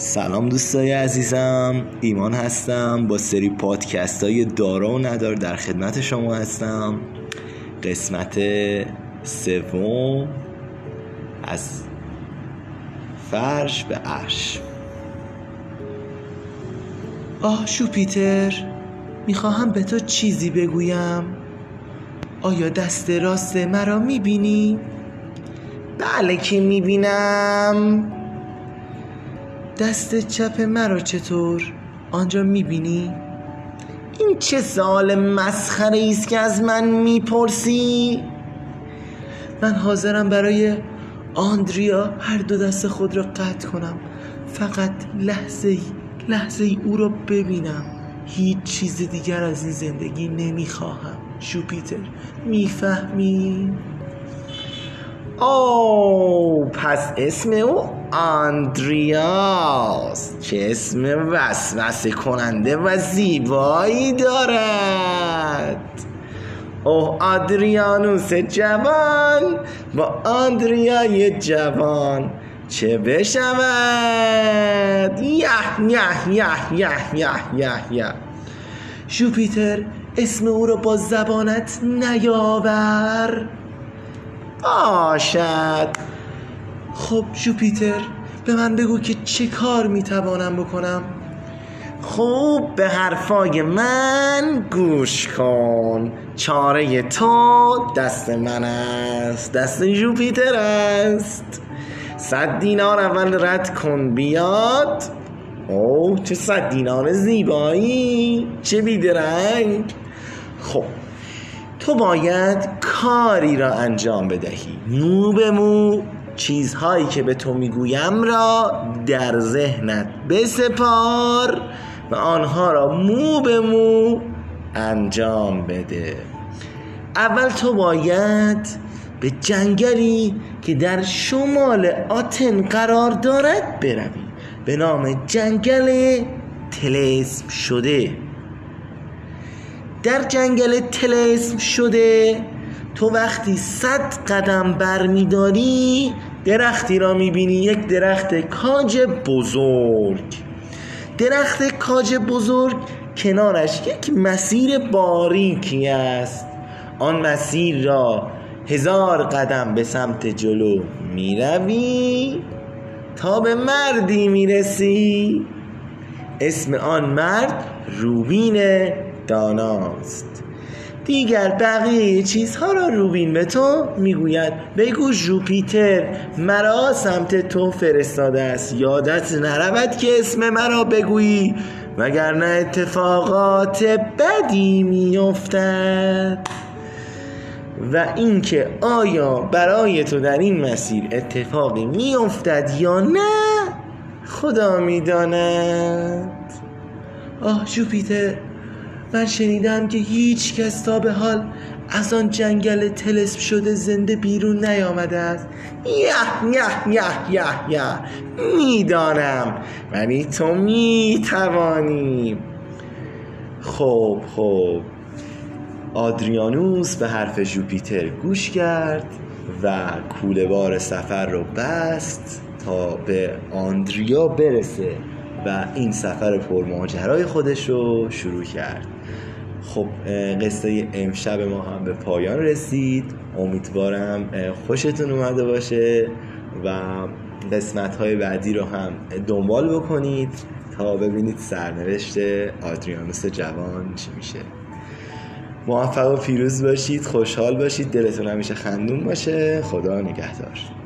سلام دوستای عزیزم ایمان هستم با سری پادکست های دارا و ندار در خدمت شما هستم. قسمت سوم از فرش به عرش. آه شوپیتر می‌خواهم به تو چیزی بگویم. آیا دست راست مرا می‌بینی؟ بله که می‌بینم. دست چپ مرا چطور؟ آنجا می‌بینی؟ این چه سال مسخره است که از من می‌پرسی؟ من حاضرم برای آندریا هر دو دست خود را قطع کنم فقط لحظه ای لحظه ای او را ببینم هیچ چیز دیگر از این زندگی نمی‌خواهم شوپیتر می‌فهمی؟ او پس اسم او آندریاس. چه اسم وسوسه کننده و زیبایی دارد. اوه آدریانوس جوان. با آندریای جوان چه بشود؟ یه یه یه یه یه یه یه. شوپیتر اسم او را با زبانت نیاور. باشد. خب جوپیتر به من بگو که چه کار می‌توانم بکنم؟ خوب به حرفای من گوش کن. چاره تو دست من است دست جوپیتر است. صد دینار اول رد کن بیاد. اوه چه صد دینار زیبایی چه بیدرنگ. خب تو باید کاری را انجام بدهی. مو به مو. چیزهایی که به تو می‌گویم را در ذهنت بسپار و آنها را مو به مو انجام بده. اول تو باید به جنگلی که در شمال آتن قرار دارد بروی. به نام جنگل تلسم شده. در جنگل تلسم شده تو وقتی صد قدم برمیداری درختی را می‌بینی؟ یک درخت کاج بزرگ. درخت کاج بزرگ کنارش یک مسیر باریکی است. آن مسیر را هزار قدم به سمت جلو می‌روی تا به مردی می‌رسی. اسم آن مرد روبین داناست. دیگر بقیه چیزها را روبین به تو می‌گوید. بگو جوپیتر مرا سمت تو فرستاده است. یادت نرود که اسم مرا بگویی. وگرنه اتفاقات بدی میافتد. و اینکه آیا برای تو در این مسیر اتفاقی میافتد یا نه خدا می‌داند. آه جوپیتر من شنیدم که هیچ کس تا به حال از آن جنگل تلسم شده زنده بیرون نیامده است. یه یه یه یه یه. می‌دانم. ولی تو می‌توانی. خب خب. آدریانوس به حرف جوپیتر گوش کرد و کوله بار سفر رو بست تا به آندریا برسه. و این سفر پرماجرای خودش رو شروع کرد. خب قصه امشب ما هم به پایان رسید. امیدوارم خوشتون اومده باشه و قسمت های بعدی رو هم دنبال بکنید تا ببینید سرنوشت آدریانوس جوان چی میشه. موفق و پیروز باشید خوشحال باشید دلتون همیشه خندون باشه. خدا نگهدار.